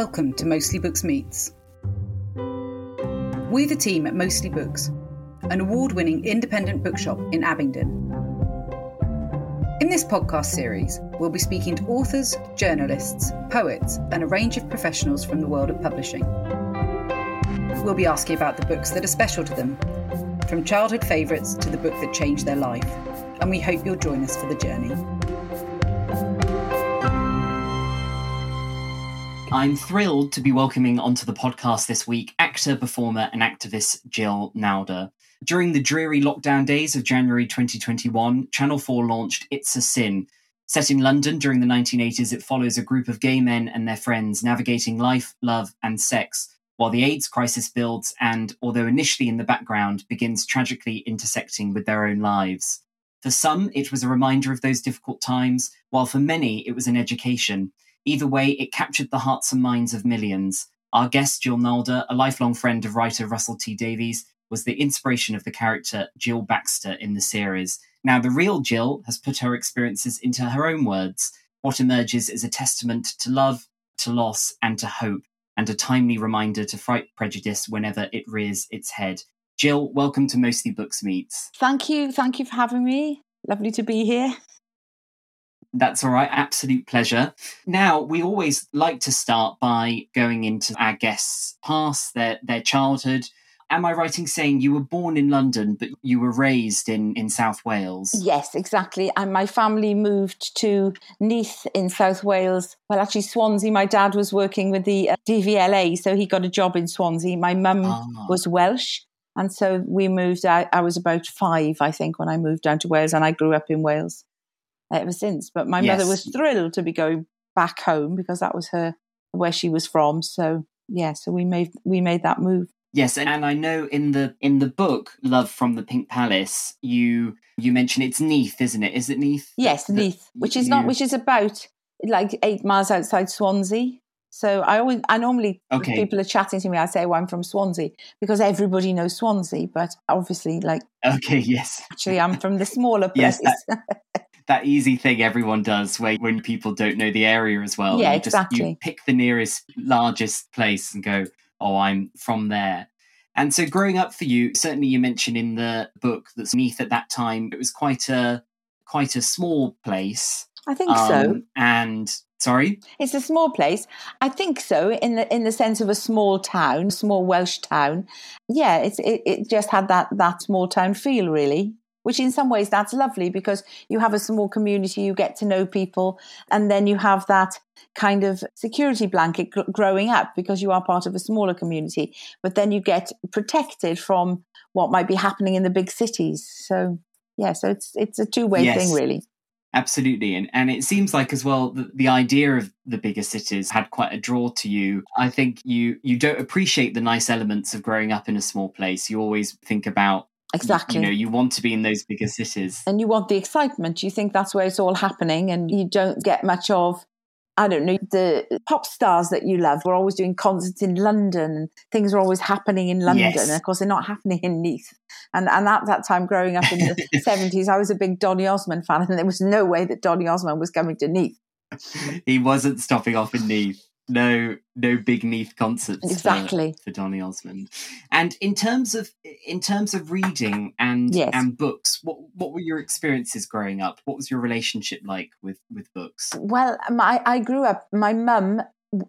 Welcome to Mostly Books Meets. We're the team at Mostly Books, an award winning independent bookshop in Abingdon. In this podcast series, we'll be speaking to authors, journalists, poets, and a range of professionals from the world of publishing. We'll be asking about the books that are special to them, from childhood favourites to the book that changed their life, and we hope you'll join us for the journey. I'm thrilled to be welcoming onto the podcast this week actor, performer, and activist Jill Nalder. During the dreary lockdown days of January 2021, Channel 4 launched It's a Sin. Set in London during the 1980s, it follows a group of gay men and their friends navigating life, love, and sex, while the AIDS crisis builds and, although initially in the background, begins tragically intersecting with their own lives. For some, it was a reminder of those difficult times, while for many, it was an education. Either way, it captured the hearts and minds of millions. Our guest, Jill Nalder, a lifelong friend of writer Russell T Davies, was the inspiration of the character Jill Baxter in the series. Now, the real Jill has put her experiences into her own words. What emerges is a testament to love, to loss, and to hope, and a timely reminder to fight prejudice whenever it rears its head. Jill, welcome to Mostly Books Meets. Thank you. Thank you for having me. Lovely to be here. That's all right. Absolute pleasure. Now, we always like to start by going into our guests' past, their, their childhood. Am I right in saying you were born in London, but you were raised in, in South Wales? Yes, exactly. And my family moved to Neath in South Wales. Well, actually, Swansea. My dad was working with the uh, DVLA, so he got a job in Swansea. My mum Ah. was Welsh. And so we moved out. I was about five, I think, when I moved down to Wales, and I grew up in Wales ever since. But my mother was thrilled to be going back home because that was her where she was from. So yeah, so we made we made that move. Yes, and, and I know in the in the book Love from the Pink Palace, you you mention it's Neath, isn't it? Is it Neath? Yes, Neath, which is not which is about like eight miles outside Swansea. So I always I normally Okay. people are chatting to me, I say, "Oh, I'm from Swansea," because everybody knows Swansea, but obviously, like Okay, yes. actually, I'm from the smaller place. Yes, That easy thing everyone does where when people don't know the area as well. Yeah, you just you pick the nearest largest place and go, Oh, I'm from there. And so growing up for you, certainly you mentioned in the book that Neath at that time, it was quite a quite a small place. I think so. Um, And sorry? It's a small place. I think so in the in the sense of a small town, small Welsh town. Yeah, it's it, it just had that that small town feel really. Which in some ways that's lovely because you have a small community, you get to know people, and then you have that kind of security blanket gr- growing up because you are part of a smaller community. But then you get protected from what might be happening in the big cities. So yeah, so it's it's a two way Yes. thing really. Absolutely. And and it seems like as well the, the idea of the bigger cities had quite a draw to you. I think you you don't appreciate the nice elements of growing up in a small place. You always think about Exactly. you know, you want to be in those bigger cities. and you want the excitement. You think that's where it's all happening, and you don't get much of. I don't know the pop stars that you love were always doing concerts in London. and Things were always happening in London, Yes. and of course they're not happening in Neath. And and at that time, growing up in the seventies, I was a big Donny Osmond fan, and there was no way that Donny Osmond was coming to Neath. he wasn't stopping off in Neath. No, no big Neath concerts for- Exactly. for, Donny Osmond. And in terms of in terms of reading and Yes. and books, what what were your experiences growing up? What was your relationship like with with books? Well, my I grew up. My mum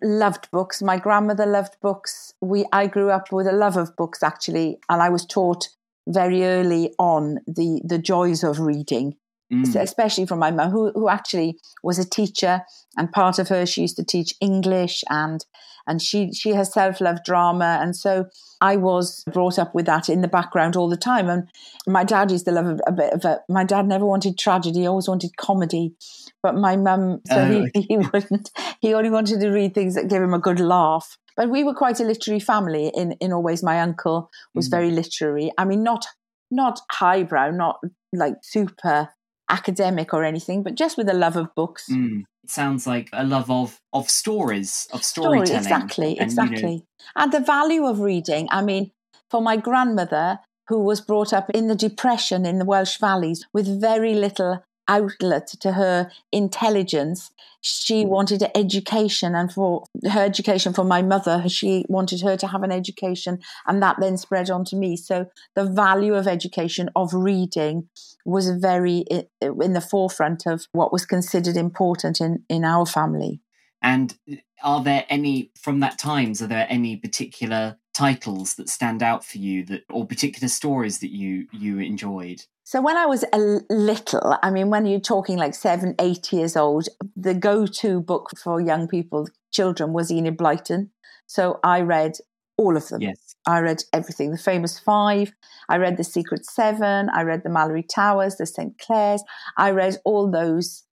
loved books. My grandmother loved books. We I grew up with a love of books actually, and I was taught very early on the the joys of reading, Mm. especially from my mum, who who actually was a teacher, and part of her she used to teach English, and and she she herself loved drama, and so I was brought up with that in the background all the time. And my dad used to love a, a bit of a. My dad never wanted tragedy; he always wanted comedy. But my mum, so Oh, he, he wouldn't. He only wanted to read things that gave him a good laugh. But we were quite a literary family in in all ways. My uncle was Mhm. very literary. I mean, not not highbrow, not like super academic or anything, but just with a love of books. Mm. It sounds like a love of of stories, of Story, storytelling. exactly, and, you know, exactly. And the value of reading. I mean, for my grandmother, who was brought up in the Depression in the Welsh valleys with very little outlet to her intelligence. She wanted education, and for her education, for my mother, she wanted her to have an education, and that then spread on to me. So the value of education, of reading, was very in the forefront of what was considered important in, in our family. And are there any from that times? Are there any particular titles that stand out for you that or particular stories that you you enjoyed so when i was a little i mean when you're talking like seven eight years old the go-to book for young people children was enid blyton. So i read all of them. Yes. I read everything the famous five. I read the secret seven. I read the Malory Towers the St Clare's i read all those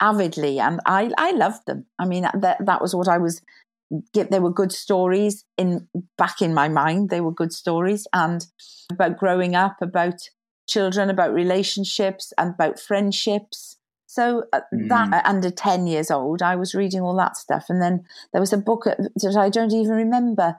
avidly and i i loved them. I mean that that was what i was get there were good stories in back in my mind they were good stories. And about growing up about children about relationships and about friendships so uh, mm. that uh, under 10 years old i was reading all that stuff and then there was a book that i don't even remember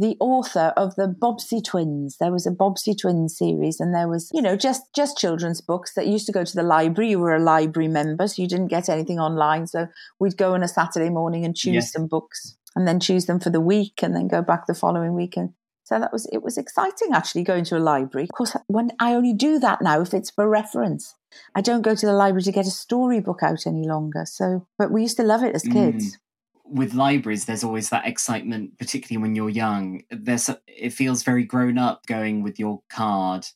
the author of the Bobbsey Twins. There was a Bobbsey Twins series, and there was, you know, just just children's books that used to go to the library. You were a library member, so you didn't get anything online. So we'd go on a Saturday morning and choose yes. some books and then choose them for the week and then go back the following week and so that was it was exciting actually going to a library. Of course when i only do that now if it's for reference. I don't go to the library to get a storybook out any longer. So but we used to love it as kids. Mm. with libraries there's always that excitement particularly when you're young. There's it feels very grown up going with your card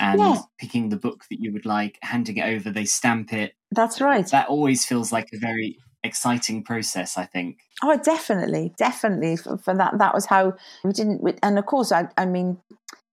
and yeah. picking the book that you would like handing it over they stamp it. That's right. That always feels like a very exciting process i think oh definitely definitely for, for that that was how we didn't and of course i i mean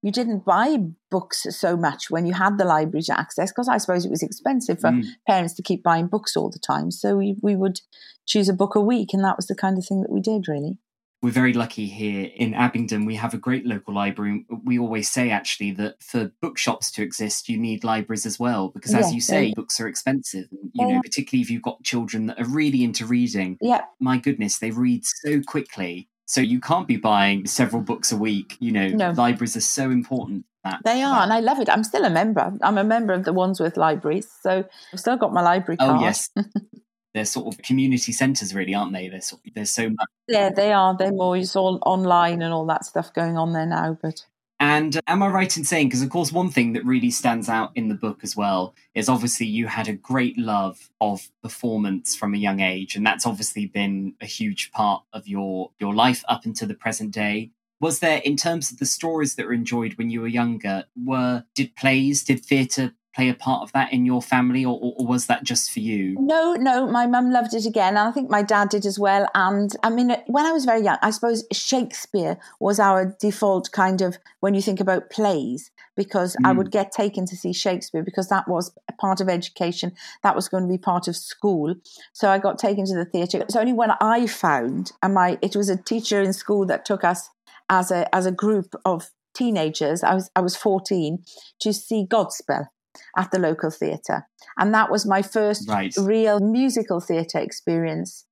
you didn't buy books so much when you had the library to access because I suppose it was expensive for mm. parents to keep buying books all the time. So we, we would choose a book a week, and that was the kind of thing that we did, really we're very lucky here in Abingdon. We have a great local library. We always say actually that for bookshops to exist, you need libraries as well, because as you say, yeah. books are expensive. You yeah. know, particularly if you've got children that are really into reading. Yeah. My goodness, they read so quickly. So you can't be buying several books a week. You know, no. libraries are so important. That, they are, that. and I love it. I'm still a member. I'm a member of the Wandsworth Libraries, so I've still got my library oh, card. Oh yes, they're sort of community centres, really, aren't they? There's there's so much. Yeah, they are. They're more it's all online and all that stuff going on there now. But and uh, am I right in saying, because of course, one thing that really stands out in the book as well is obviously you had a great love of performance from a young age, and that's obviously been a huge part of your your life up until the present day. Was there, in terms of the stories that were enjoyed when you were younger, were did plays, did theatre play a part of that in your family, or, or, was that just for you? No, no. My mum loved it again, and I think my dad did as well. And I mean, when I was very young, I suppose Shakespeare was our default kind of when you think about plays, because mm. I would get taken to see Shakespeare because that was a part of education, that was going to be part of school. So I got taken to the theatre. It's only when I found, and my it was a teacher in school that took us as a as a group of teenagers. I was I was fourteen to see Godspell at the local theatre. And that was my first right. real musical theatre experience.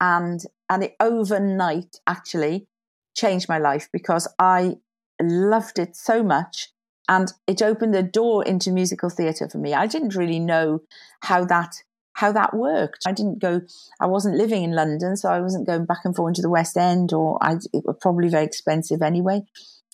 And and it overnight actually changed my life because I loved it so much and it opened the door into musical theatre for me. I didn't really know how that how that worked. I didn't go. I wasn't living in London, so I wasn't going back and forth into the West End, or I, it was probably very expensive anyway.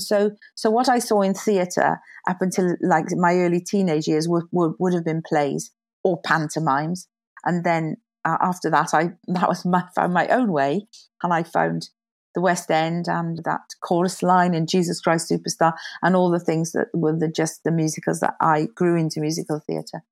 So, so what I saw in theatre up until like my early teenage years would, would, would have been plays or pantomimes, and then uh, after that, I that was my found my own way, and I found the West End and that chorus line and Jesus Christ Superstar and all the things that were the, just the musicals that I grew into musical theatre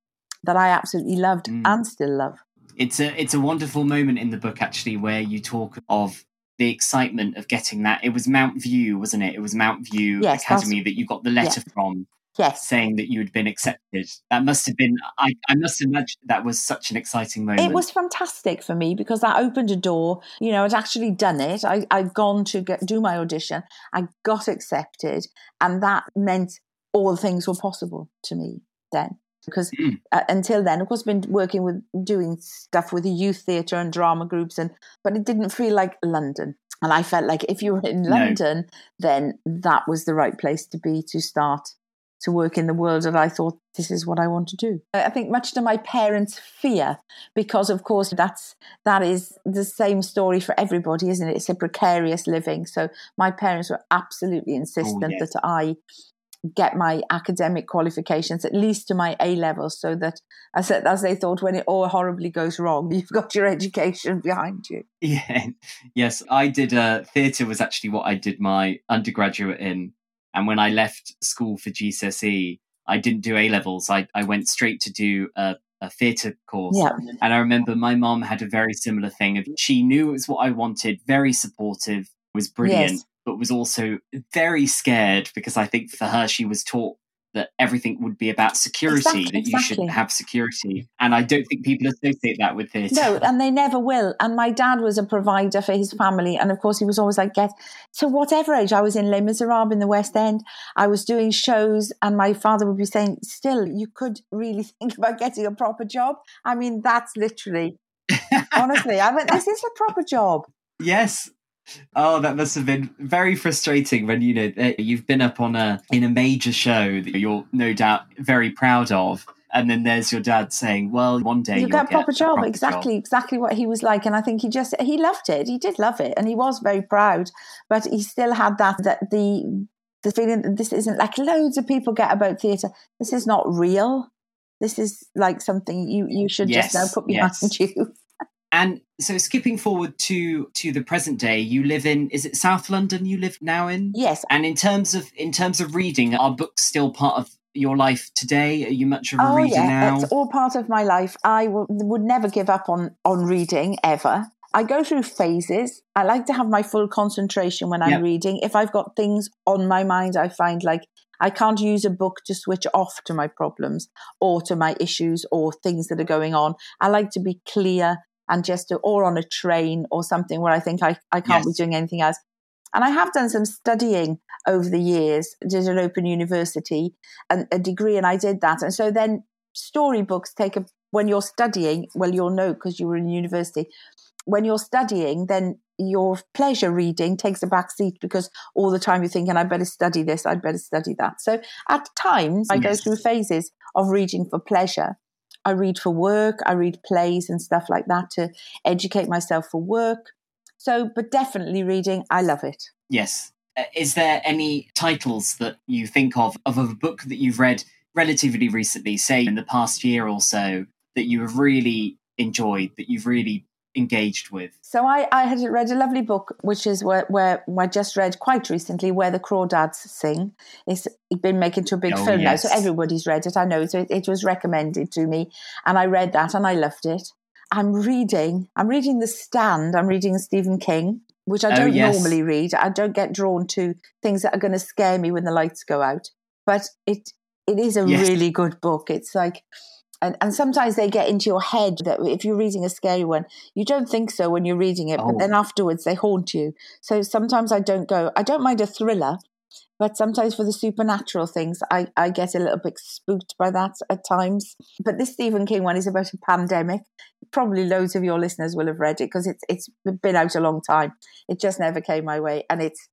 that I absolutely loved mm. and still love. It's a it's a wonderful moment in the book actually where you talk of the excitement of getting that. It was Mountview, wasn't it? It was Mountview yes, Academy that you got the letter yeah. from. Yes. Saying that you had been accepted. That must have been, I, I must imagine that was such an exciting moment. It was fantastic for me because that opened a door. You know, I'd actually done it. I, I'd gone to get, do my audition. I got accepted. And that meant all things were possible to me then because mm. uh, until then, of course, I've been working with doing stuff with youth theatre and drama groups, and but it didn't feel like London. And I felt like if you were in London, no. then that was the right place to be to start to work in the world and I thought this is what I want to do. I think much to my parents' fear, because of course that's that is the same story for everybody, isn't it? It's a precarious living. So my parents were absolutely oh, insistent oh, yes. that I get my academic qualifications at least to my A level so that as, as they thought when it all horribly goes wrong you've got your education behind you. Yeah. Yes I did uh, theatre was actually what I did my undergraduate in. And when I left school for GCSE I didn't do A levels. I, I went straight to do a, a theatre course. Yeah. and I remember my mom had a very similar thing of she knew it was what I wanted very supportive was brilliant. Yes but was also very scared because I think for her, she was taught that everything would be about security, exactly, that you exactly. should have security. And I don't think people associate that with theatre. No, and they never will. And my dad was a provider for his family. And of course, he was always like, get. So, whatever age, I was in Les Miserables in the West End, I was doing shows, and my father would be saying, still, you could really think about getting a proper job. I mean, that's literally, honestly, I went, this is a proper job. Yes, Oh, that must have been very frustrating when you know eh, you've been up on a in a major show that you're no doubt very proud of, and then there's your dad saying, "Well, one day you get a proper job." Proper exactly, job. exactly what he was like, and I think he just he loved it. He did love it, and he was very proud, but he still had that that the the feeling that this isn't like loads of people get about theatre. This is not real. This is like something you you should yes, just now put behind yes. you. And so skipping forward to to the present day, you live in is it South London you live now in? Yes. And in terms of in terms of reading, are books still part of your life today? Are you much of a oh, reader yeah. now? It's all part of my life. I w- would never give up on on reading ever. I go through phases. I like to have my full concentration when I'm yep. reading. If I've got things on my mind, I find like I can't use a book to switch off to my problems or to my issues or things that are going on. I like to be clear and just to, or on a train or something where I think I, I can't yes. be doing anything else. And I have done some studying over the years, did an open university and a degree, and I did that. And so then storybooks take a, when you're studying, well, you'll know because you were in university. When you're studying, then your pleasure reading takes a back seat because all the time you're thinking, I better study this, I'd better study that. So at times I yes. go through phases of reading for pleasure. I read for work, I read plays and stuff like that to educate myself for work. So, but definitely reading, I love it. Yes. Uh, is there any titles that you think of of a book that you've read relatively recently, say in the past year or so, that you have really enjoyed, that you've really engaged with? So I, I had read a lovely book, which is where, where I just read quite recently, where the crawdads sing. It's been making to a big oh, film yes. now, so everybody's read it. I know, so it, it was recommended to me, and I read that, and I loved it. I'm reading. I'm reading The Stand. I'm reading Stephen King, which I oh, don't oh, yes. normally read. I don't get drawn to things that are going to scare me when the lights go out. But it it is a yes. really good book. It's like and, and sometimes they get into your head that if you're reading a scary one, you don't think so when you're reading it, oh. but then oh. afterwards they haunt you. So sometimes I don't go, I don't mind a thriller, but sometimes for the supernatural things, I, I get a little bit spooked by that at times. But this Stephen King one is about a pandemic. Probably loads of your listeners will have read it because it's it's been out a long time. It just never came my way, and it's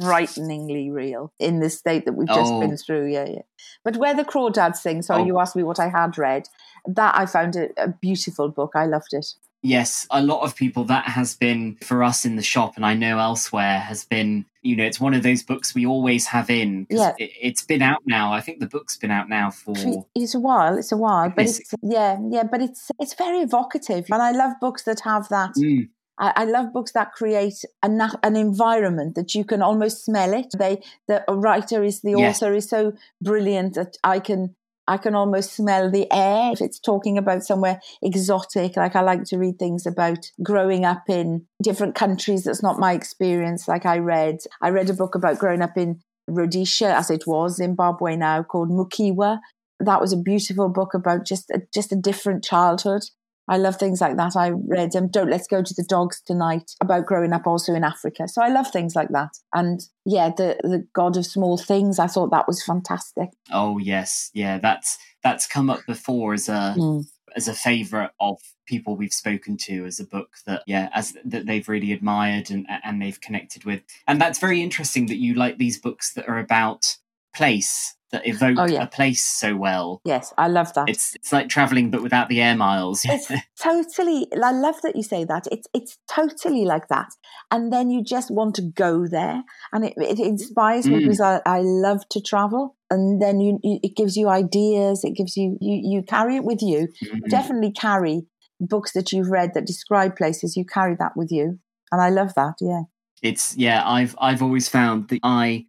frighteningly real in the state that we've just oh. been through. Yeah, yeah. But where the crawdads sing, so oh. you asked me what I had read. That I found a, a beautiful book. I loved it. Yes, a lot of people that has been for us in the shop, and I know elsewhere has been. You know, it's one of those books we always have in. Yeah, it, has been out now. I think the book's been out now for. It's a while. It's a while, but it's yeah, yeah, but it's it's very evocative, and I love books that have that. Mm I, I love books that create an, an environment that you can almost smell it. They, the writer is the yes. author is so brilliant that I can I can almost smell the air if it's talking about somewhere exotic. Like I like to read things about growing up in different countries. That's not my experience. Like I read, I read a book about growing up in Rhodesia, as it was Zimbabwe now, called Mukiwa. That was a beautiful book about just a, just a different childhood. I love things like that. I read um, Don't Let's Go to the Dogs Tonight about growing up also in Africa. So I love things like that. And yeah, the the God of Small Things, I thought that was fantastic. Oh yes. Yeah, that's that's come up before as a mm. as a favourite of people we've spoken to as a book that yeah as that they've really admired and and they've connected with and that's very interesting that you like these books that are about place that evoke Oh, yeah. a place so well. Yes, I love that. It's it's like traveling but without the air miles. it's totally i love that you say that it's it's totally like that and then you just want to go there and it, it inspires me Mm. because I, I love to travel and then you, you it gives you ideas it gives you you you carry it with you Mhm. definitely carry books that you've read that describe places you carry that with you and i love that yeah It's yeah, I've I've always found that I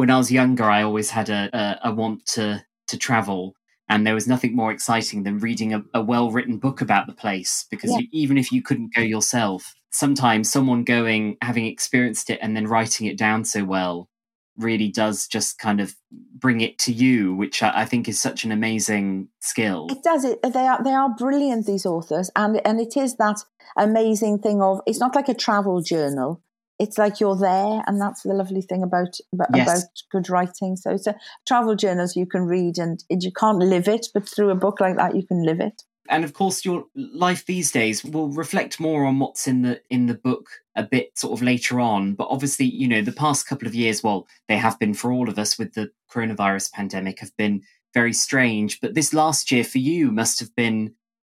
when I was younger I always had a a, a want to to travel and there was nothing more exciting than reading a, a well written book about the place because Yeah. you, even if you couldn't go yourself, sometimes someone going having experienced it and then writing it down so well really does just kind of bring it to you, which I, I think is such an amazing skill. It does it. They are they are brilliant. These authors, and and it is that amazing thing of it's not like a travel journal. It's like you're there, and that's the lovely thing about about, Yes. good writing. So it's a travel journals you can read, and you can't live it, but through a book like that, you can live it. and of course your life these days will reflect more on what's in the in the book a bit sort of later on but obviously you know the past couple of years well they have been for all of us with the coronavirus pandemic have been very strange but this last year for you must have been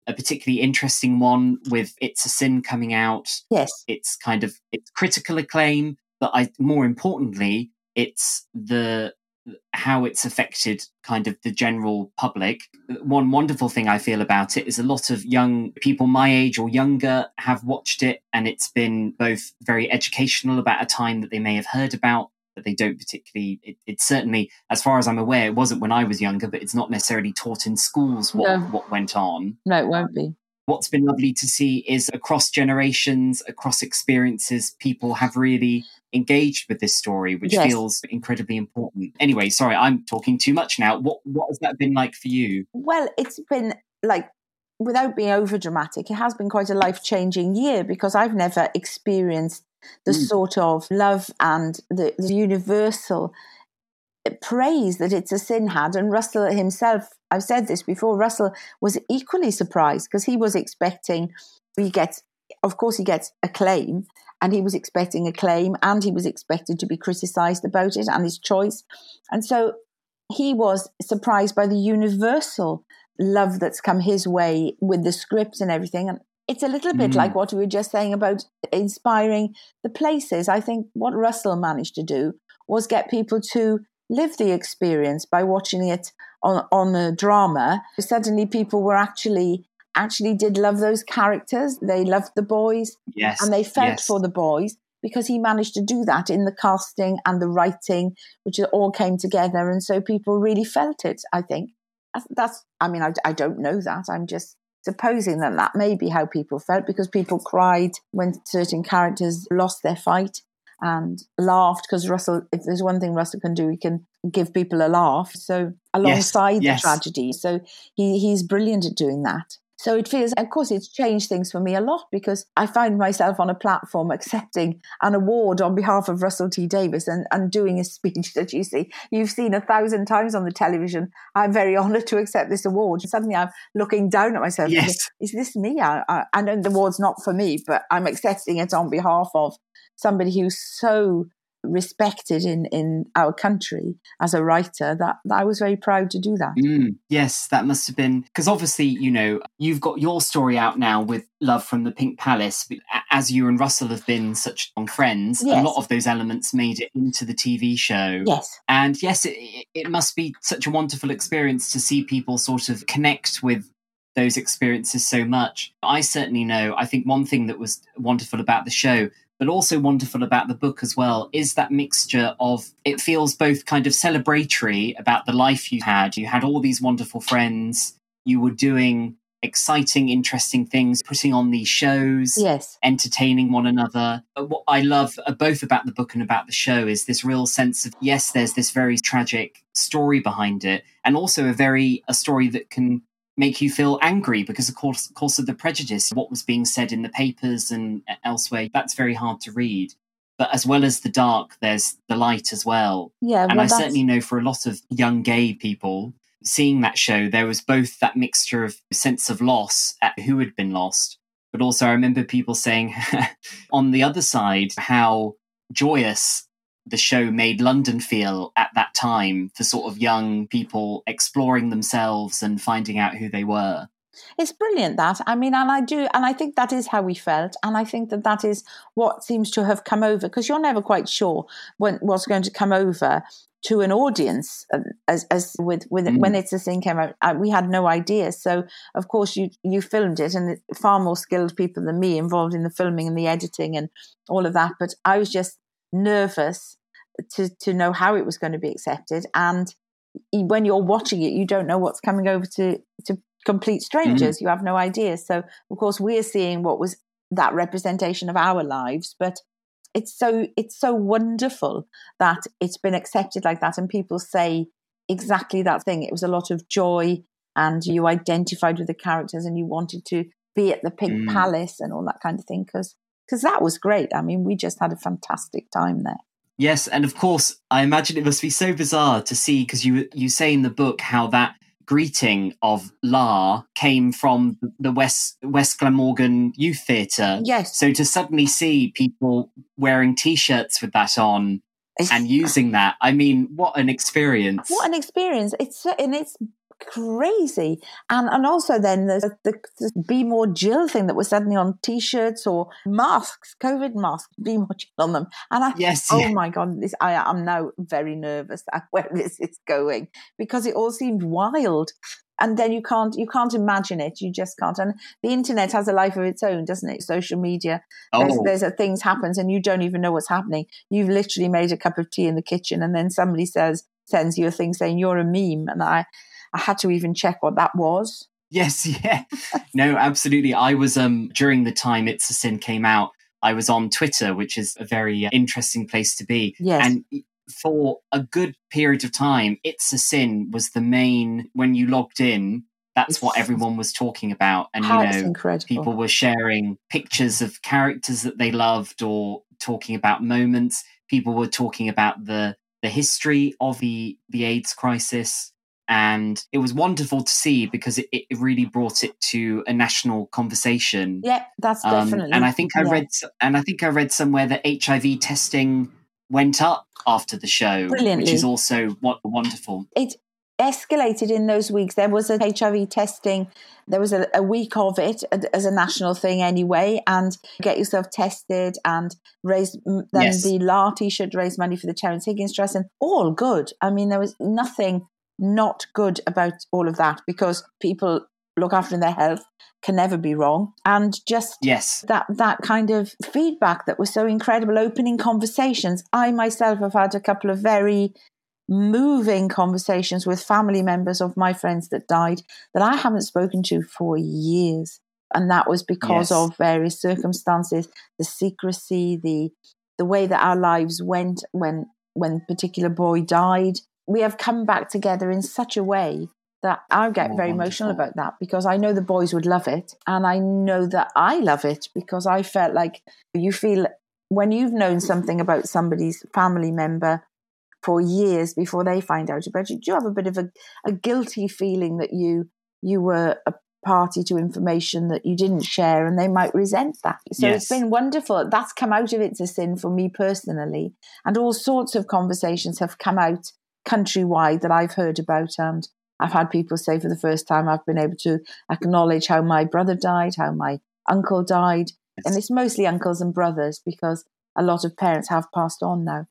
a particularly interesting one with it's a sin coming out. Yes, it's kind of it's critical acclaim but i more importantly it's the how it's affected kind of the general public. One wonderful thing i feel about it is a lot of young people my age or younger have watched it and it's been both very educational about a time that they may have heard about but they don't particularly it, it's certainly as far as i'm aware it wasn't when i was younger but it's not necessarily taught in schools what, No. what went on no, it won't be. what's been lovely to see is across generations, across experiences, people have really engaged with this story, which Yes. feels incredibly important. Anyway, sorry, I'm talking too much now. What what has that been like for you? Well, it's been like, without being over dramatic, it has been quite a life changing year because I've never experienced the Mm. sort of love and the, the universal praise that It's a Sin had. And Russell himself, I've said this before, Russell was equally surprised because he was expecting, he gets, of course, he gets acclaim. And he was expecting acclaim and he was expected to be criticized about it and his choice. And so he was surprised by the universal love that's come his way with the script and everything. And it's a little bit Mm. like what we were just saying about inspiring the places. I think what Russell managed to do was get people to live the experience by watching it on, on a drama. Suddenly people were actually actually did love those characters. They loved the boys Yes. and they felt yes. for the boys because he managed to do that in the casting and the writing, which all came together. And so people really felt it, I think. That's- That's, I mean, I, I don't know that. I'm just supposing that that may be how people felt because people cried when certain characters lost their fight and laughed because Russell, if there's one thing Russell can do, he can give people a laugh. So alongside yes. the tragedy. So he, he's brilliant at doing that. So it feels, of course, it's changed things for me a lot because I find myself on a platform accepting an award on behalf of Russell T Davies and, and doing a speech that you see, you've seen a thousand times on the television. I'm very honoured to accept this award. Suddenly I'm looking down at myself. thinking, Yes. Is this me? I, I, I know the award's not for me, but I'm accepting it on behalf of somebody who's so respected in, in our country as a writer that, that I was very proud to do that. Mm, yes, that must have been because obviously, you know, you've got your story out now with Love from the Pink Palace. but As you and Russell have been such long friends, Yes. a lot of those elements made it into the TV show. Yes. And yes, it, it- it must be such a wonderful experience to see people sort of connect with those experiences so much. I certainly know, I think one thing that was wonderful about the show, but also wonderful about the book as well, is that mixture of it feels both kind of celebratory about the life you had. You had all these wonderful friends, you were doing exciting, interesting things, putting on these shows Yes. entertaining one another. But What I love uh, both about the book and about the show is this real sense of yes, there's this very tragic story behind it, and also a very a story that can make you feel angry because of course, of course of the prejudice, what was being said in the papers and uh, elsewhere. That's very hard to read. But as well as the dark, there's the light as well. Yeah. And well, I that's- certainly know for a lot of young gay people, seeing that show, there was both that mixture of sense of loss at who had been lost, but also I remember people saying on the other side how joyous the show made London feel at that time for sort of young people exploring themselves and finding out who they were. It's brilliant that. I mean, and I do, and I think that is how we felt. And I think that that is what seems to have come over because you're never quite sure when what's going to come over to an audience uh, as, as with, with mm. when It's a Sin came out uh, we had no idea so of course you you filmed it and far more skilled people than me involved in the filming and the editing and all of that but i was just nervous to to know how it was going to be accepted and when you're watching it you don't know what's coming over to to complete strangers. Mm-hmm. You have no idea. So, of course, we're seeing what was that representation of our lives, but it's so it's so wonderful that it's been accepted like that, and people say exactly that thing. It was a lot of joy, and you identified with the characters, and you wanted to be at the Pink mm. Palace and all that kind of thing because because that was great. I mean, we just had a fantastic time there. Yes, and of course, I imagine it must be so bizarre to see because you you say in the book how that greeting of La came from the West West Glamorgan Youth Theatre. Yes. So to suddenly see people wearing T-shirts with that on and using that, I mean, what an experience! What an experience! It's and it's crazy. And and also then there's the, the, Be More Jill thing that was suddenly on t-shirts or masks, COVID masks, Be More Jill on them. And I yes, oh yeah. my God, this I am now very nervous at where this is going because it all seemed wild. And then you can't you can't imagine it. You just can't. And the internet has a life of its own, doesn't it? Social media. Oh. There's, there's a things happens and you don't even know what's happening. You've literally made a cup of tea in the kitchen and then somebody says sends you a thing saying you're a meme and I I had to even check what that was. Yes, yeah. no, absolutely. I was um during the time It's a Sin came out, I was on Twitter, which is a very uh, interesting place to be. Yes. And for a good period of time, It's a Sin was the main when you logged in, that's it's, what everyone was talking about. And you know, people were sharing pictures of characters that they loved or talking about moments. People were talking about the the history of the the AIDS crisis and it was wonderful to see because it, it really brought it to a national conversation. Yeah, that's um, definitely. And I think I yeah. read, and I think I read somewhere that HIV testing went up after the show, Brilliantly. which is also what wonderful. It escalated in those weeks. There was a HIV testing. There was a, a, week of it as a national thing anyway, and get yourself tested and raise. Then yes. the La should raise money for the Terence Higgins Trust, and all good. I mean, there was nothing not good about all of that because people look after their health can never be wrong. And just yes. that that kind of feedback that was so incredible opening conversations. I myself have had a couple of very moving conversations with family members of my friends that died that i haven't spoken to for years. And that was because yes. of various circumstances the secrecy the the way that our lives went when when particular boy died we have come back together in such a way that I get oh, very wonderful. emotional about that because I know the boys would love it. And I know that I love it because I felt like you feel when you've known something about somebody's family member for years before they find out about you, do you have a bit of a, a guilty feeling that you you were a party to information that you didn't share and they might resent that. So yes. it's been wonderful. That's come out of It's a Sin for me personally. And all sorts of conversations have come out countrywide that I've heard about. And I've had people say for the first time I've been able to acknowledge how my brother died, how my uncle died. And it's mostly uncles and brothers because a lot of parents have passed on now.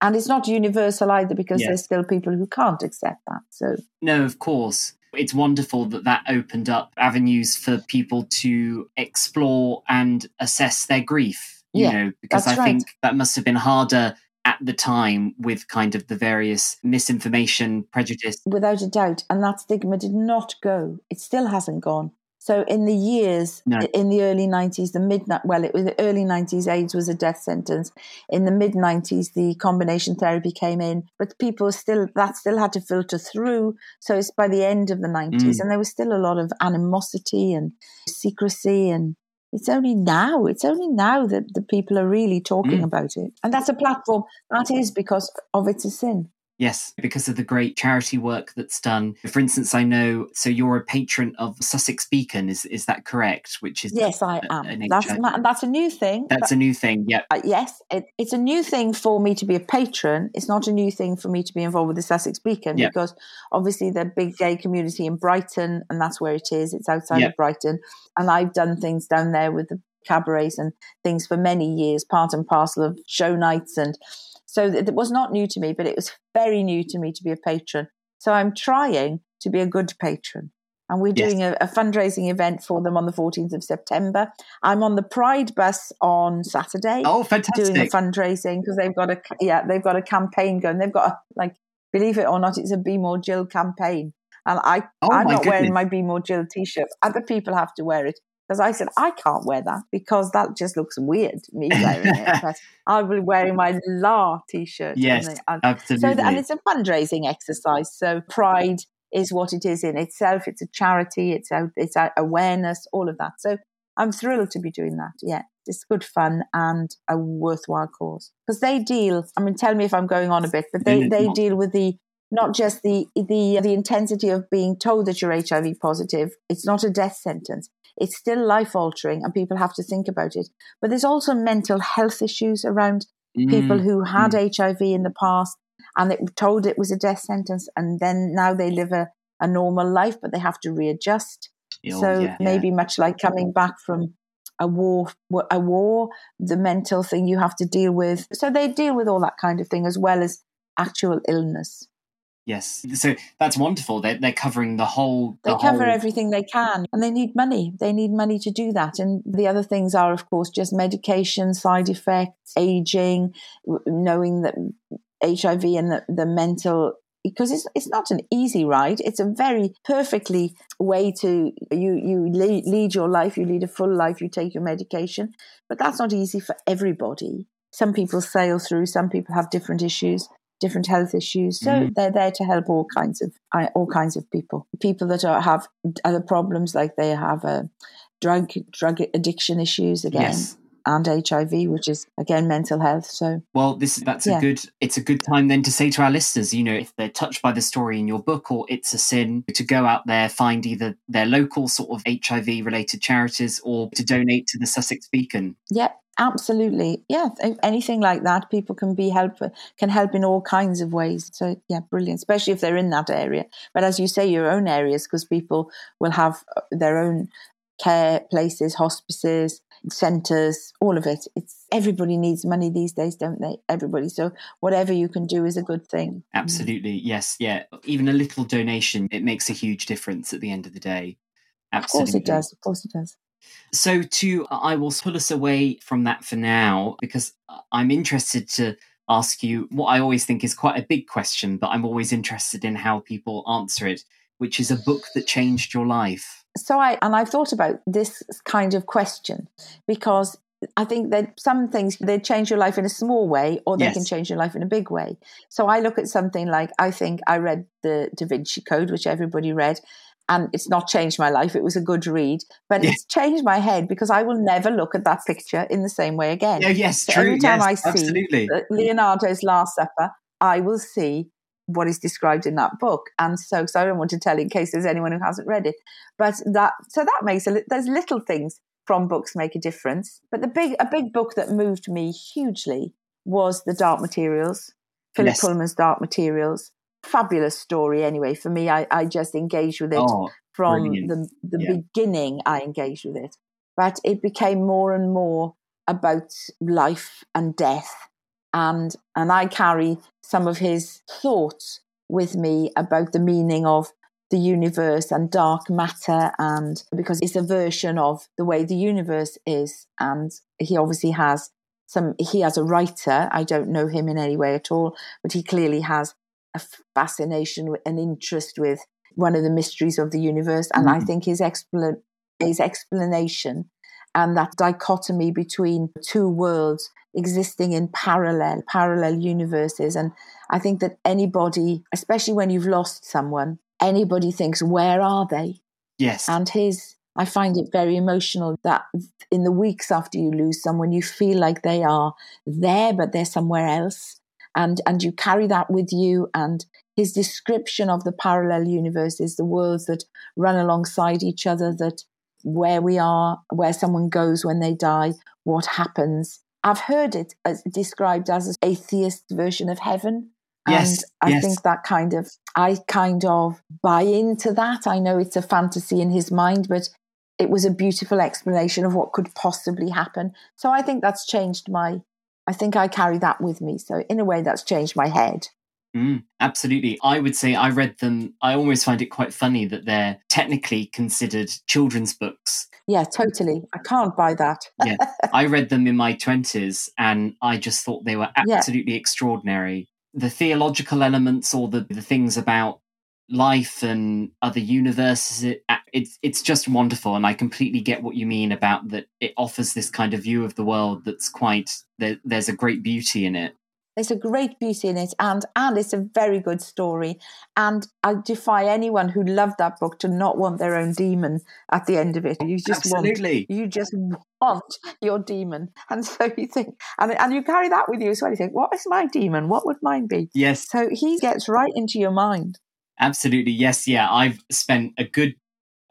And it's not universal either because yes. there's still people who can't accept that. So, no, of course. It's wonderful that that opened up avenues for people to explore and assess their grief. You yeah, know, because I right. think that must have been harder at the time with kind of the various misinformation, prejudice. Without a doubt. And that stigma did not go. It still hasn't gone. So in the years, no. in the early 90s, the mid, well, it was the early 90s, AIDS was a death sentence. In the mid 90s, the combination therapy came in, but people still, that still had to filter through. So it's by the end of the 90s, mm. and there was still a lot of animosity and secrecy and it's only now, it's only now that the people are really talking mm. about it. And that's a platform that is because of It's a Sin. Yes, because of the great charity work that's done. For instance, I know so you're a patron of Sussex Beacon. Is is that correct? Which is yes, I am. That's that's a new thing. That's a new thing. Yeah. Uh, yes, it, it's a new thing for me to be a patron. It's not a new thing for me to be involved with the Sussex Beacon yep. because obviously the big gay community in Brighton, and that's where it is. It's outside yep. of Brighton, and I've done things down there with the cabarets and things for many years, part and parcel of show nights and so it was not new to me, but it was very new to me to be a patron. So I'm trying to be a good patron. And we're doing yes. a, a, fundraising event for them on the 14th of September. I'm on the Pride bus on Saturday. Oh, fantastic! Doing a fundraising because they've got a yeah they've got a campaign going. They've got a, like believe it or not, it's a Be More Jill campaign, and I oh, I'm not goodness. wearing my Be More Jill t-shirt. Other people have to wear it because I said I can't wear that because that just looks weird me wearing it. But I'll be wearing my La t-shirt. Yes, absolutely. So and it's a fundraising exercise. So Pride is what it is in itself. It's a charity. It's a, it's a awareness. All of that. So I'm thrilled to be doing that. Yeah, it's good fun and a worthwhile cause because they deal. I mean, tell me if I'm going on a bit, but they mm, they deal with the not just the the the intensity of being told that you're HIV positive. It's not a death sentence. It's still life altering and people have to think about it. But there's also mental health issues around mm. people who had mm. HIV in the past and it told it was a death sentence and then now they live a, a normal life but they have to readjust. Oh, so yeah, maybe yeah. much like coming back from a war a war the mental thing you have to deal with so they deal with all that kind of thing as well as actual illness Yes. So that's wonderful. They're, they're covering the whole. The they cover whole... everything they can and they need money. They need money to do that. And the other things are, of course, just medication, side effects, aging, knowing that HIV and the, the mental because it's it's not an easy ride. It's a very perfectly way to you you lead, lead, your life. You lead a full life. You take your medication, but that's not easy for everybody. Some people sail through. Some people have different issues different health issues. So mm. they're there to help all kinds of all kinds of people. People that are, have other problems, like they have a drug drug addiction issues again. Yes. And HIV, which is again mental health. So, well, this that's yeah. a good. It's a good time then to say to our listeners, you know, if they're touched by the story in your book or it's a sin, to go out there find either their local sort of HIV related charities or to donate to the Sussex Beacon. Yeah, Absolutely, yeah. Anything like that, people can be help can help in all kinds of ways. So yeah, brilliant, especially if they're in that area. But as you say, your own areas, because people will have uh, their own care places, hospices, centres, all of it. It's everybody needs money these days, don't they? Everybody. So whatever you can do is a good thing. Absolutely, yes, yeah. Even a little donation, it makes a huge difference at the end of the day. Absolutely. Of course it does. Of course it does. So, to I will pull us away from that for now because I'm interested to ask you what I always think is quite a big question, but I'm always interested in how people answer it, which is a book that changed your life. So, I and I've thought about this kind of question because I think that some things they change your life in a small way, or they yes. can change your life in a big way. So I look at something like I think I read the Da Vinci Code, which everybody read, and it's not changed my life. It was a good read, but it's changed my head because I will never look at that picture in the same way again. Yeah, yes, so true. Every time yes, I see absolutely. Leonardo's Last Supper, I will see what is described in that book. And so, so I don't want to tell in case there's anyone who hasn't read it. But that, so that makes a, there's little things from books make a difference. But the big, a big book that moved me hugely was The Dark Materials, Philip yes. Pullman's Dark Materials fabulous story anyway. For me, I, I just engaged with it oh, from brilliant. the, the yeah. beginning. I engaged with it. But it became more and more about life and death. And, and I carry some of his thoughts with me about the meaning of the universe and dark matter and because it's a version of the way the universe is and he obviously has some he has a writer i don't know him in any way at all but he clearly has a fascination, an interest with one of the mysteries of the universe. And mm-hmm. I think his, expl- his explanation and that dichotomy between two worlds existing in parallel, parallel universes. And I think that anybody, especially when you've lost someone, anybody thinks, where are they? Yes. And his, I find it very emotional that in the weeks after you lose someone, you feel like they are there, but they're somewhere else and and you carry that with you and his description of the parallel universes the worlds that run alongside each other that where we are where someone goes when they die what happens i've heard it as described as an atheist version of heaven Yes, and I yes. think that kind of, I kind of buy into that. I know it's a fantasy in his mind, but it was a beautiful explanation of what could possibly happen. So I think that's changed my, I think I carry that with me. So in a way, that's changed my head. Mm, absolutely. I would say I read them. I almost find it quite funny that they're technically considered children's books. Yeah, totally. I can't buy that. Yeah. I read them in my 20s and I just thought they were Yeah. absolutely extraordinary. The theological elements or the, the things about life and other universes it, it's it's just wonderful and I completely get what you mean about that it offers this kind of view of the world that's quite there, there's a great beauty in it There's a great beauty in it, and and it's a very good story. And I defy anyone who loved that book to not want their own demon at the end of it. You just Absolutely. want, you just want your demon, and so you think, and and you carry that with you as well. You think, what is my demon? What would mine be? yes So he gets right into your mind. Absolutely, yes, yeah. I've spent a good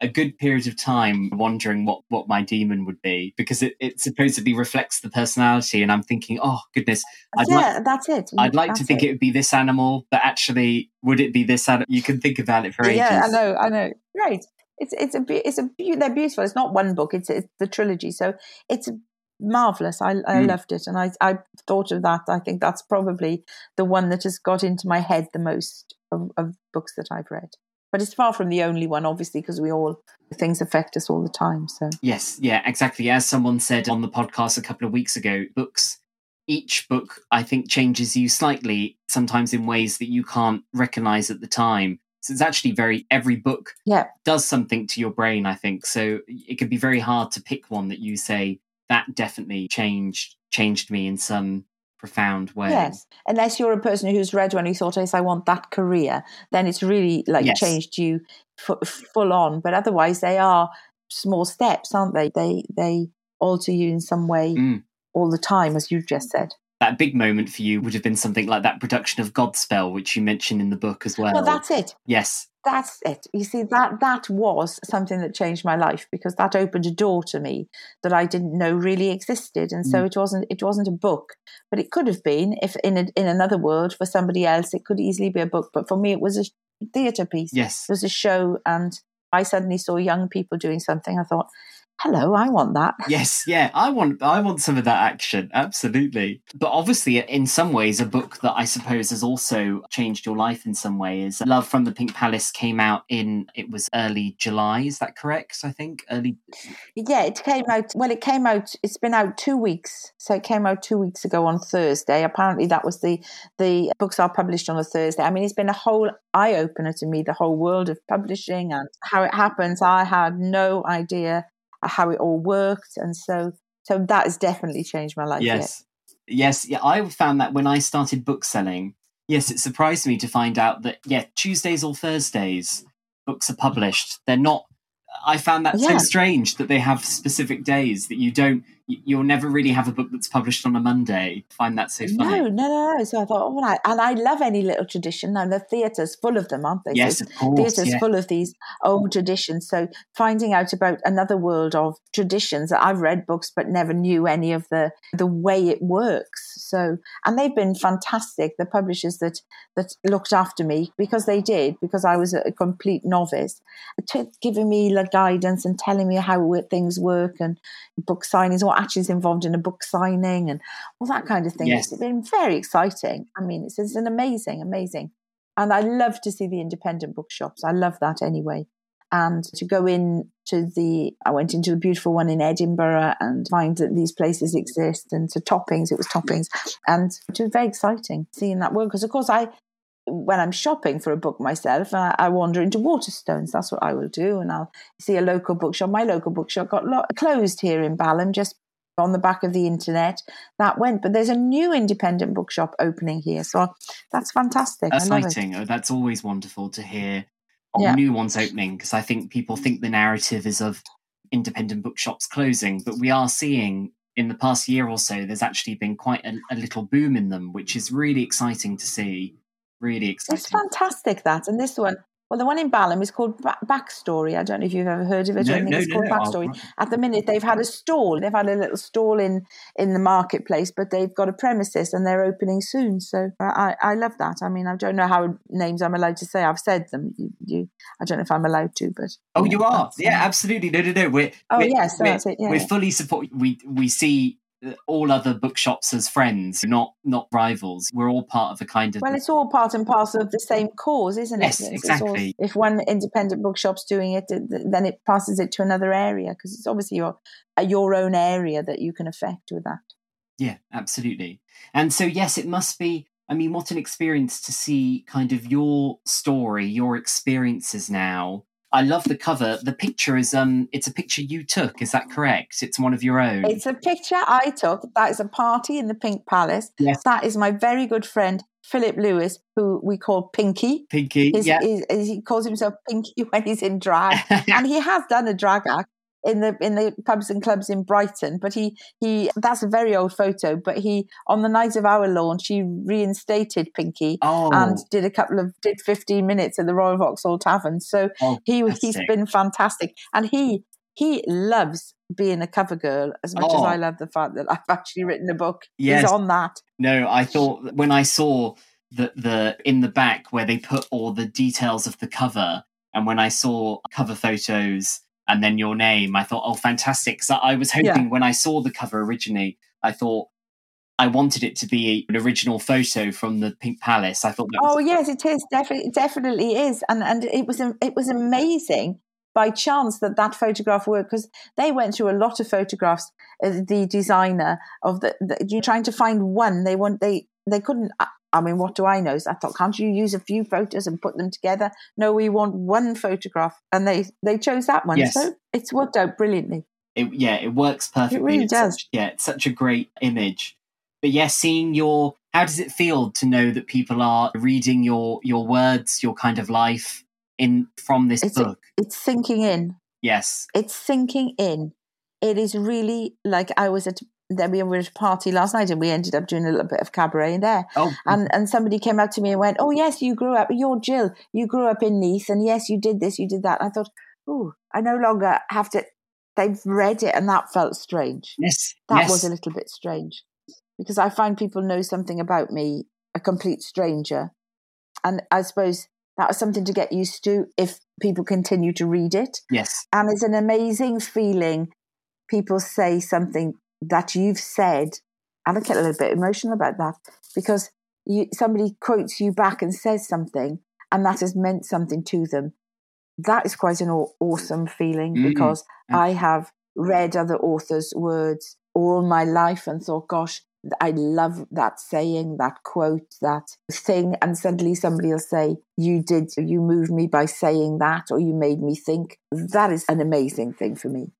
a good period of time wondering what what my demon would be because it, it supposedly reflects the personality, and I'm thinking, oh goodness, I'd yeah, like that's it. I'd like to think it. would be this animal, but actually, would it be this animal? You can think about it for ages. Yeah, I know, I know. Right. It's it's a it's a be- they're beautiful. It's not one book. It's it's the trilogy. So it's marvelous. I I Mm. loved it, and I I thought of that. I think that's probably the one that has got into my head the most of, of books that I've read. But it's far from the only one, obviously, because we all things affect us all the time. So Yes, yeah, exactly. As someone said on the podcast a couple of weeks ago, books, each book, I think, changes you slightly, sometimes in ways that you can't recognize at the time. So it's actually very, every book yeah, does something to your brain, I think. So it could be very hard to pick one that you say, that definitely changed changed me in some profound way. yes. Unless you're a person who's read one who thought, "Yes, I want that career," then it's really like Yes. changed you f- full on. But otherwise, they are small steps, aren't they? They they alter you in some way Mm. all the time, as you've just said. That big moment for you would have been something like that production of Godspell, which you mentioned in the book as well. Well, that's it. yes, That's it. You see, that that was something that changed my life because that opened a door to me that I didn't know really existed, and so Mm. it wasn't it wasn't a book, but it could have been if in a, in another world for somebody else it could easily be a book, but for me it was a theatre piece. yes. It was a show, and I suddenly saw young people doing something. I thought, "Hello, I want that." Yes, yeah, I want I want some of that action, absolutely. But obviously, in some ways, a book that I suppose has also changed your life in some way is "Love from the Pink Palace." Came out in it was early July. Is that correct? I think early. Yeah, it came out. Well, it came out. It's been out two weeks, so it came out two weeks ago on Thursday. Apparently, that was the the books are published on a Thursday. I mean, it's been a whole eye opener to me. The whole world of publishing and how it happens. I had no idea how it all worked, and so so that has definitely changed my life. Yes, yes, yeah. I found that when I started book selling, yes, it surprised me to find out that yeah, Tuesdays or Thursdays books are published. They're not. I found that so strange that they have specific days that you don't. you- You'll never really have a book that's published on a Monday. I find that so funny. No, no, no. So I thought, all right, and I love any little tradition. And the theatre's full of them, aren't they? So Yes, of course. theatre's yeah. full of these old traditions. So finding out about another world of traditions that I've read books but never knew any of the the way it works. So and they've been fantastic. The publishers that that looked after me because they did because I was a, complete novice, giving me like guidance and telling me how things work and book signings, what actually is involved in a book signing and all that kind of thing. Yes. It's been very exciting. I mean, it's, it's an amazing, amazing. And I love to see the independent bookshops. I love that anyway. And to go in to the, I went into a beautiful one in Edinburgh and find that these places exist. And to Toppings, it was Toppings. And it was very exciting seeing that work. Because, of course, I, when I'm shopping for a book myself, I, I wander into Waterstones. That's what I will do. And I'll see a local bookshop. My local bookshop got lo- closed here in Balham just on the back of the internet that went but there's a new independent bookshop opening here so that's fantastic I love it. exciting. Oh, that's always wonderful to hear of Yeah. new ones opening because I think people think the narrative is of independent bookshops closing, but we are seeing in the past year or so, there's actually been quite a, a little boom in them, which is really exciting to see. Really exciting. It's fantastic that, and this one well, the one in Balham is called Backstory. I don't know if you've ever heard of it. No, I think no, it's called no, Backstory. I'll- At the minute, they've had a stall. They've had a little stall in in the marketplace, but they've got a premises and they're opening soon. So I, I love that. I mean, I don't know how names I'm allowed to say. I've said them. You, you I don't know if I'm allowed to, but Oh, yeah, you are. Yeah, absolutely. No, no, no. We're, Oh, we're, yes, we're, that's it, yeah, we're fully support. We we see uh, all other bookshops as friends, not not rivals. We're all part of a kind of. Well, it's all part and parcel of the same cause, isn't it? Yes, It's- it's all- exactly. if one independent bookshop's doing it, th- th- then it passes it to another area because it's obviously your uh, your own area that you can affect with that. Yeah, absolutely. And so, yes, it must be. I mean, what an experience to see kind of your story, your experiences now. I love the cover. The picture is um, it's a picture you took. Is that correct? It's one of your own. It's a picture I took. That is a party in the Pink Palace. Yes. That is my very good friend Philip Lewis, who we call Pinky. Pinky. His, yeah. his- his- he calls himself Pinky when he's in drag, and he has done a drag act in the in the pubs and clubs in Brighton. But he he that's a very old photo. But he on the night of our launch, he reinstated Pinky. oh, And did a couple of did fifteen minutes at the Royal Vauxhall Tavern. So oh, he he's been fantastic, and he he loves being a cover girl as much as Oh. I love the fact that I've actually written a book. Yes. He's on that. No, I thought when I saw the the in the back where they put all the details of the cover, and when I saw cover photos and then your name, I thought, oh, fantastic! Because I was hoping Yeah. when I saw the cover originally, I thought I wanted it to be an original photo from the Pink Palace. I thought Oh yes, it is definitely definitely is, and and it was it was amazing by chance that that photograph worked because they went through a lot of photographs. uh, The designer of the, the you're trying to find one. They want they they couldn't. I- mean, what do I know? So I thought, can't you use a few photos and put them together? No, we want one photograph, and they they chose that one. Yes. So it's worked out brilliantly. it, yeah, it works perfectly. It really It's does. Such, yeah, it's such a great image. But yeah, seeing your how does it feel to know that people are reading your your words, your kind of life in from this It's book? It's sinking in. yes. it's sinking in. It is really like I was at then we were at a party last night and we ended up doing a little bit of cabaret there. Oh, And and somebody came up to me and went, "Oh yes, you grew up. You're Jill. You grew up in Nice and yes, you did this, you did that." And I thought, "Oh, I no longer have to." They've read it, and that felt strange. yes. That yes. was a little bit strange because I find people know something about me, a complete stranger, and I suppose that was something to get used to if people continue to read it yes. and it's an amazing feeling people say something that you've said and i get a little bit emotional about that because you, somebody quotes you back and says something and that has meant something to them that is quite an awesome feeling Mm, because i have read other authors words all my life and thought gosh I love that saying, that quote, that thing. And suddenly somebody will say, You did, you moved me by saying that, or you made me think. That is an amazing thing for me.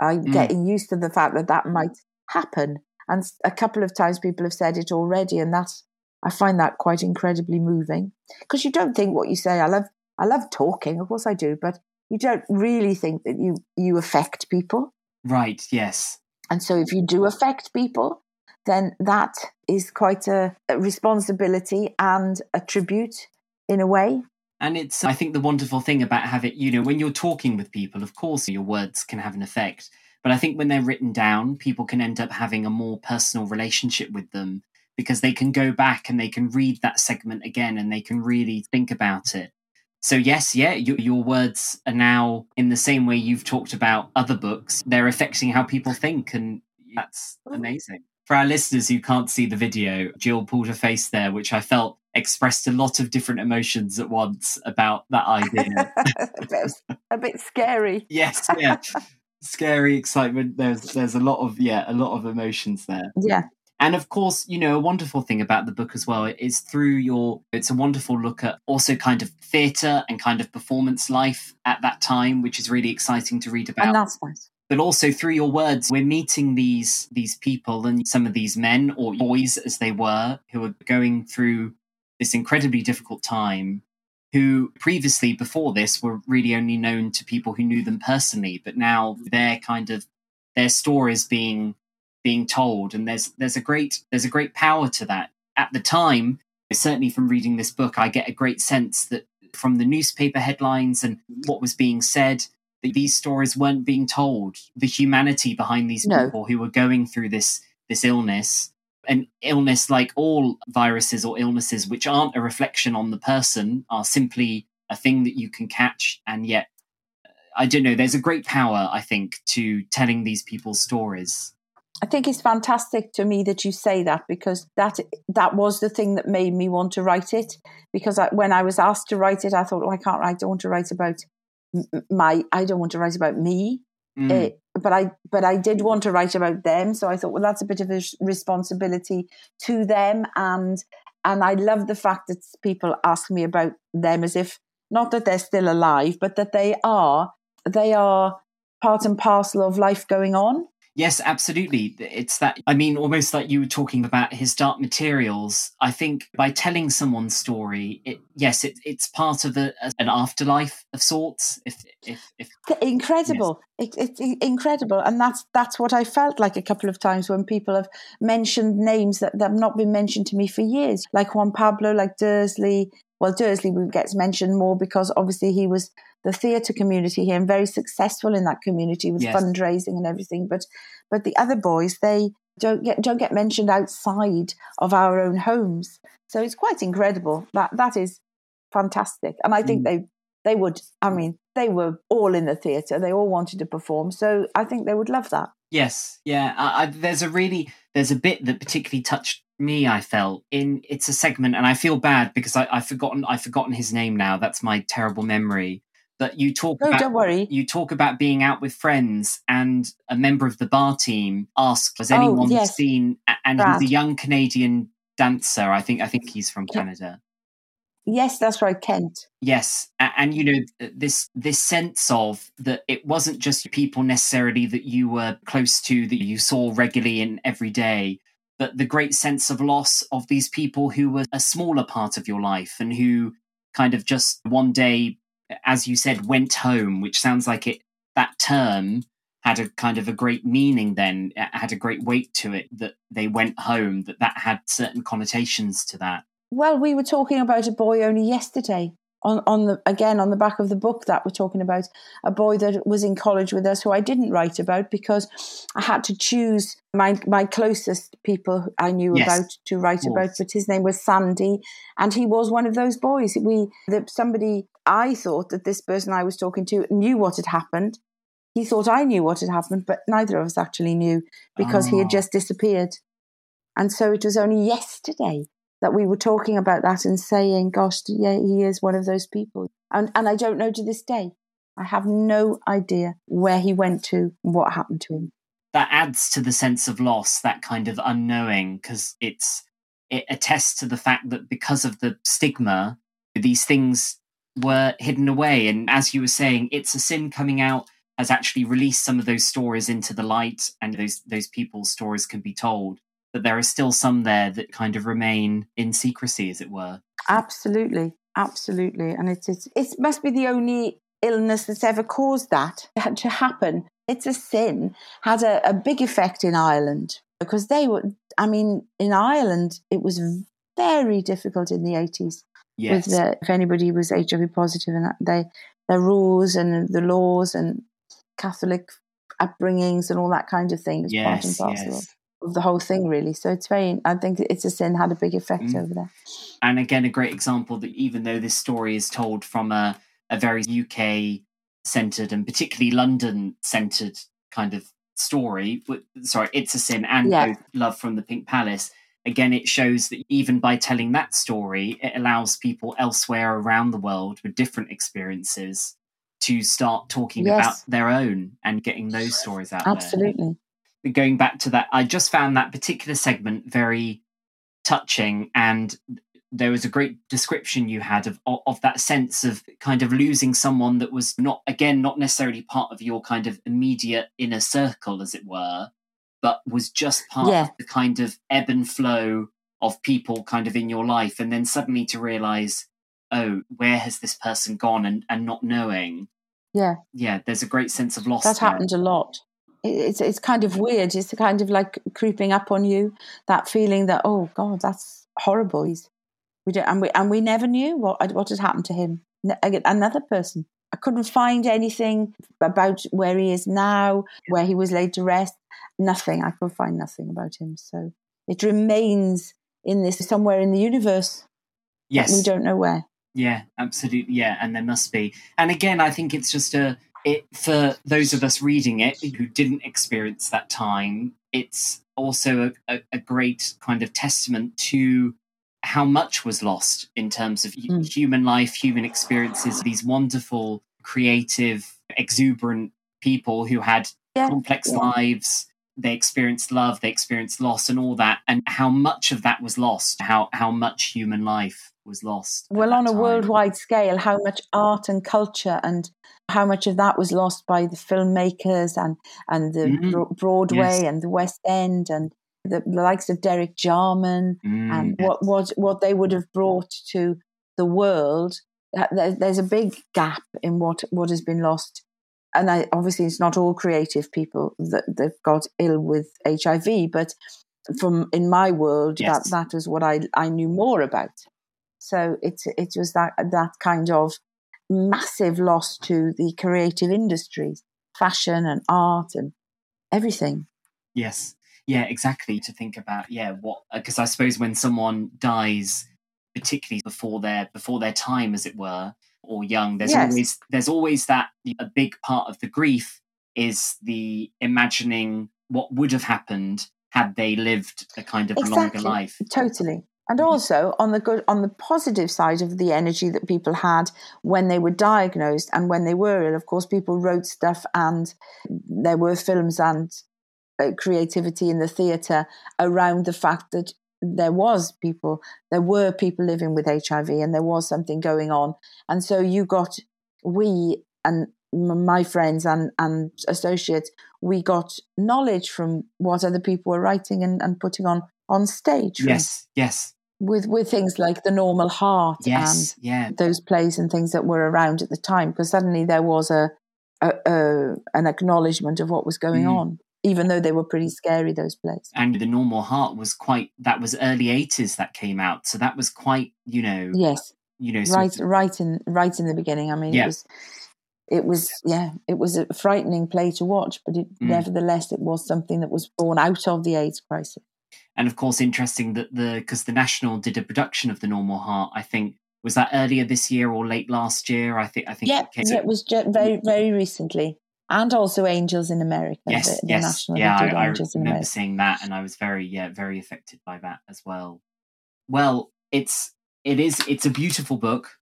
I'm Mm. getting used to the fact that that might happen. And a couple of times people have said it already. And that's, I find that quite incredibly moving because you don't think what you say. I love, I love talking. Of course I do. But you don't really think that you, you affect people. Right. Yes. And so if you do affect people, then that is quite a, a responsibility and a tribute in a way. And it's, I think, the wonderful thing about having, you know, when you're talking with people, of course, your words can have an effect. But I think when they're written down, people can end up having a more personal relationship with them because they can go back and they can read that segment again and they can really think about it. So, yes, yeah, your, your words are now in the same way you've talked about other books, they're affecting how people think. And that's mm-hmm. amazing. For our listeners who can't see the video, Jill pulled a face there, which I felt expressed a lot of different emotions at once about that idea. a, bit, a bit scary. yes, yeah. Scary excitement. There's there's a lot of yeah, a lot of emotions there. Yeah. And of course, you know, a wonderful thing about the book as well is through your it's a wonderful look at also kind of theatre and kind of performance life at that time, which is really exciting to read about And that's nice. but also through your words we're meeting these these people and some of these men or boys as they were who are going through this incredibly difficult time who previously before this were really only known to people who knew them personally but now their kind of their stories being being told. And there's there's a great there's a great power to that. At the time certainly from reading this book i get a great sense that from the newspaper headlines and what was being said that these stories weren't being told. The humanity behind these No. people who were going through this this illness an illness like all viruses or illnesses which aren't a reflection on the person are simply a thing that you can catch and yet uh, i don't know there's a great power i think to telling these people's stories I think it's fantastic to me that you say that because that that was the thing that made me want to write it. Because I, when I was asked to write it, I thought, oh, I can't write. I don't want to write about my. I don't want to write about me. Mm. Eh, but I but I did want to write about them. So I thought, well, that's a bit of a responsibility to them, and and I love the fact that people ask me about them as if not that they're still alive, but that they are they are part and parcel of life going on. Yes, absolutely. It's that, I mean, almost like you were talking about his dark materials. I think by telling someone's story, it, yes, it, it's part of a, an afterlife of sorts. If, if, if incredible it, it's incredible and that's that's what i felt like a couple of times when people have mentioned names that, that have not been mentioned to me for years like juan pablo like dursley well dursley gets mentioned more because obviously he was the theatre community here and very successful in that community with Yes. fundraising and everything but but the other boys they don't get don't get mentioned outside of our own homes so it's quite incredible that that is fantastic and i think Mm. they they would i mean they were all in the theatre they all wanted to perform so i think they would love that Yes, yeah. I, I, there's a really there's a bit that particularly touched me. I felt in it's a segment, and I feel bad because I, I've forgotten I've forgotten his name now. That's my terrible memory. But you talk no about don't worry you talk about being out with friends, and a member of the bar team asked, "Has oh, anyone Oh, yes. seen?" And he's a young Canadian dancer. I think I think he's from Canada. yes that's right kent Yes, a- and you know uh, this this sense of that it wasn't just people necessarily that you were close to that you saw regularly and every day, but the great sense of loss of these people who were a smaller part of your life and who kind of just one day, as you said, went home, which sounds like it that term had a kind of a great meaning then it had a great weight to it that they went home that that had certain connotations to that. Well we were talking about a boy only yesterday on, on the again on the back of the book that we're talking about a boy that was in college with us who I didn't write about because I had to choose my my closest people I knew Yes, about to write about. But his name was Sandy, and he was one of those boys. We that somebody I thought that this person I was talking to knew what had happened. He thought I knew what had happened, but neither of us actually knew because he Oh. had ah. just disappeared. And so it was only yesterday that we were talking about that and saying, gosh, yeah, he is one of those people. And, and I don't know to this day. I have no idea where he went to, what happened to him. that adds to the sense of loss that kind of unknowing because it's it attests to the fact that because of the stigma these things were hidden away and as you were saying it's a sin coming out has actually released some of those stories into the light and those those people's stories can be told but there are still some there that kind of remain in secrecy as it were Absolutely. Absolutely. And it, is, it must be the only illness that's ever caused that to happen. It's a sin, had a, a big effect in Ireland because they were, I mean, in Ireland, it was very difficult in the 80s. yes with the, if anybody was HIV positive and they the rules and the laws and Catholic upbringings and all that kind of thing is part and yes parcel yes of the whole thing really. So it's very I think it's a sin had a big effect Mm. over there. and again a great example that even though this story is told from a, a very uk centered and particularly london centered kind of story sorry it's a sin and Yeah. both love from the pink palace again it shows that even by telling that story it allows people elsewhere around the world with different experiences to start talking Yes. about their own and getting those stories out there Absolutely. Going back to that, I just found that particular segment very touching, and there was a great description you had of of, of that sense of kind of losing someone that was not again not necessarily part of your kind of immediate inner circle, as it were, but was just part Yeah. of the kind of ebb and flow of people kind of in your life, and then suddenly to realize, oh, where has this person gone, and and not knowing. Yeah. Yeah, there's a great sense of loss. That there. happened a lot. It's it's kind of weird. It's kind of like creeping up on you. That feeling that oh God, that's horrible. He's, we don't, and we and we never knew what uh, what had happened to him. Uh, another person. I couldn't find anything about where he is now, where he was laid to rest. Nothing. I could find nothing about him. So it remains in this somewhere in the universe. Yes, we don't know where. Yeah, absolutely. Yeah, and there must be. And again, I think it's just a it for those of us reading it who didn't experience that time. It's also a, a, a great kind of testament to how much was lost in terms of mm. human life, human experiences. These wonderful, creative, exuberant people who had yeah. complex yeah. lives they experienced love, they experienced loss, and all that, and how much of that was lost, how how much human life was lost. Well, on a time. worldwide scale, how much art and culture and how much of that was lost by the filmmakers and and the mm-hmm. Broadway yes. and the West End and the, the likes of Derek Jarman mm, and yes. what what what they would have brought to the world. There's a big gap in what what has been lost and I, obviously it's not all creative people that, that got ill with HIV, but from in my world, yes. that that was what I I knew more about. So it it was that that kind of massive loss to the creative industries, fashion and art and everything. Yes, yeah, exactly. To think about, yeah, what because I suppose when someone dies, particularly before their before their time, as it were, or young there's yes. always there's always that a big part of the grief is the imagining what would have happened had they lived a kind of exactly. longer life totally and mm-hmm. also on the good on the positive side of the energy that people had when they were diagnosed and when they were ill of course people wrote stuff and there were films and uh, creativity in the theatre around the fact that there was people, there were people living with HIV and there was something going on. And so you got, we and my friends and, and associates, we got knowledge from what other people were writing and, and putting on, on stage. Yes, yes. With, with things like the normal heart yes, and yeah. those plays and things that were around at the time, because suddenly there was a, a, a, an acknowledgement of what was going mm. on even though they were pretty scary those plays and the normal heart was quite that was early 80s that came out so that was quite you know yes you know right of, right in right in the beginning i mean yeah. it was it was yeah it was a frightening play to watch but it, mm. nevertheless it was something that was born out of the aids crisis and of course interesting that the because the national did a production of the normal heart i think was that earlier this year or late last year i think i think yeah, it, it was very very recently and also Angels in America. Yes, the, the yes, national yeah. I, I remember seeing that, and I was very, yeah, very affected by that as well. Well, it's it is it's a beautiful book.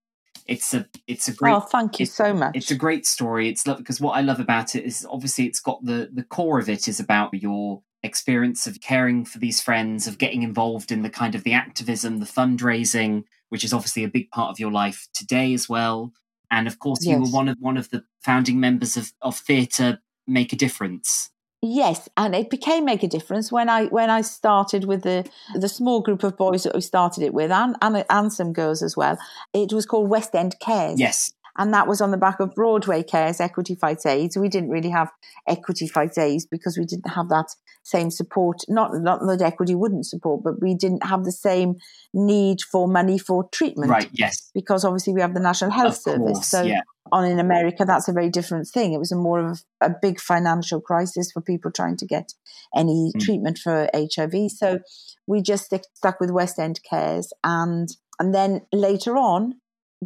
It's a it's a great. Oh, thank you so much. It's a great story. It's love because what I love about it is obviously it's got the the core of it is about your experience of caring for these friends, of getting involved in the kind of the activism, the fundraising, which is obviously a big part of your life today as well. And of course, yes. you were one of one of the founding members of, of Theatre Make a Difference. Yes, and it became make a difference when I when I started with the the small group of boys that we started it with, and and, and some girls as well. It was called West End Cares. Yes, and that was on the back of Broadway Cares Equity Fights AIDS. We didn't really have Equity Fights AIDS because we didn't have that same support. Not, not that Equity wouldn't support, but we didn't have the same need for money for treatment. Right, yes. Because obviously we have the National Health of Service. Course, so yeah. on in America, that's a very different thing. It was a more of a, a big financial crisis for people trying to get any mm. treatment for HIV. So we just stick, stuck with West End Cares and and then later on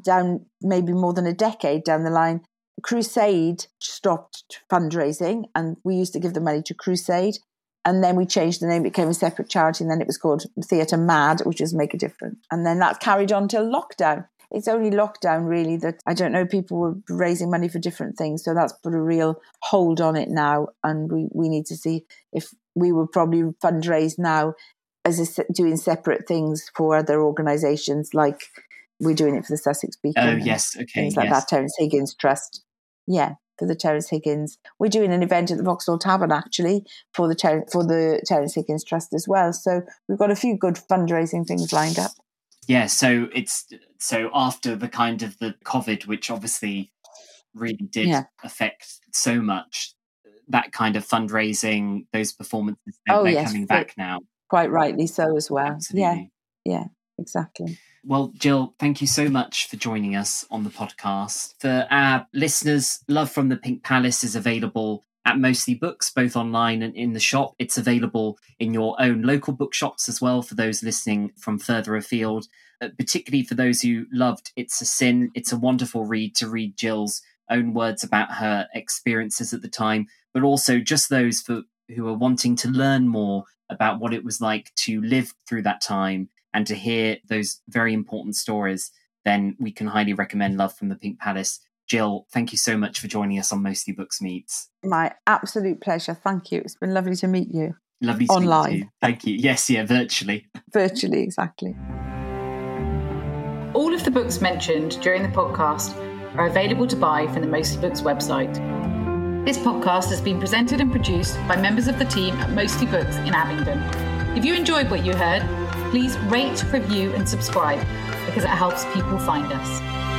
down maybe more than a decade down the line, Crusade stopped fundraising and we used to give the money to Crusade. And then we changed the name, it became a separate charity, and then it was called Theatre Mad, which is Make a Difference. And then that carried on till lockdown. It's only lockdown, really, that I don't know, people were raising money for different things. So that's put a real hold on it now. And we, we need to see if we would probably fundraise now as a, doing separate things for other organizations like we're doing it for the Sussex Beacon. Oh yes, okay, things like yes. that. Terence Higgins Trust. Yeah, for the Terence Higgins. We're doing an event at the Vauxhall Tavern actually for the Ter- for the Terence Higgins Trust as well. So we've got a few good fundraising things lined up. Yeah, so it's so after the kind of the COVID, which obviously really did yeah. affect so much. that kind of fundraising, those performances, they're, Oh, they're yes, coming back now. Quite rightly so as well. Yeah, yeah, exactly. Well, Jill, thank you so much for joining us on the podcast. For our listeners, Love from the Pink Palace is available at Mostly Books, both online and in the shop. It's available in your own local bookshops as well for those listening from further afield. Uh, particularly for those who loved It's a Sin, it's a wonderful read to read Jill's own words about her experiences at the time, but also just those for who are wanting to learn more about what it was like to live through that time and to hear those very important stories, then we can highly recommend Love from the Pink Palace. Jill, thank you so much for joining us on Mostly Books Meets. My absolute pleasure. Thank you. It's been lovely to meet you Lovely to Online. you. Thank you. Yes, yeah, virtually. virtually, exactly. All of the books mentioned during the podcast are available to buy from the Mostly Books website. This podcast has been presented and produced by members of the team at Mostly Books in Abingdon. If you enjoyed what you heard, please rate, review, and subscribe because it helps people find us.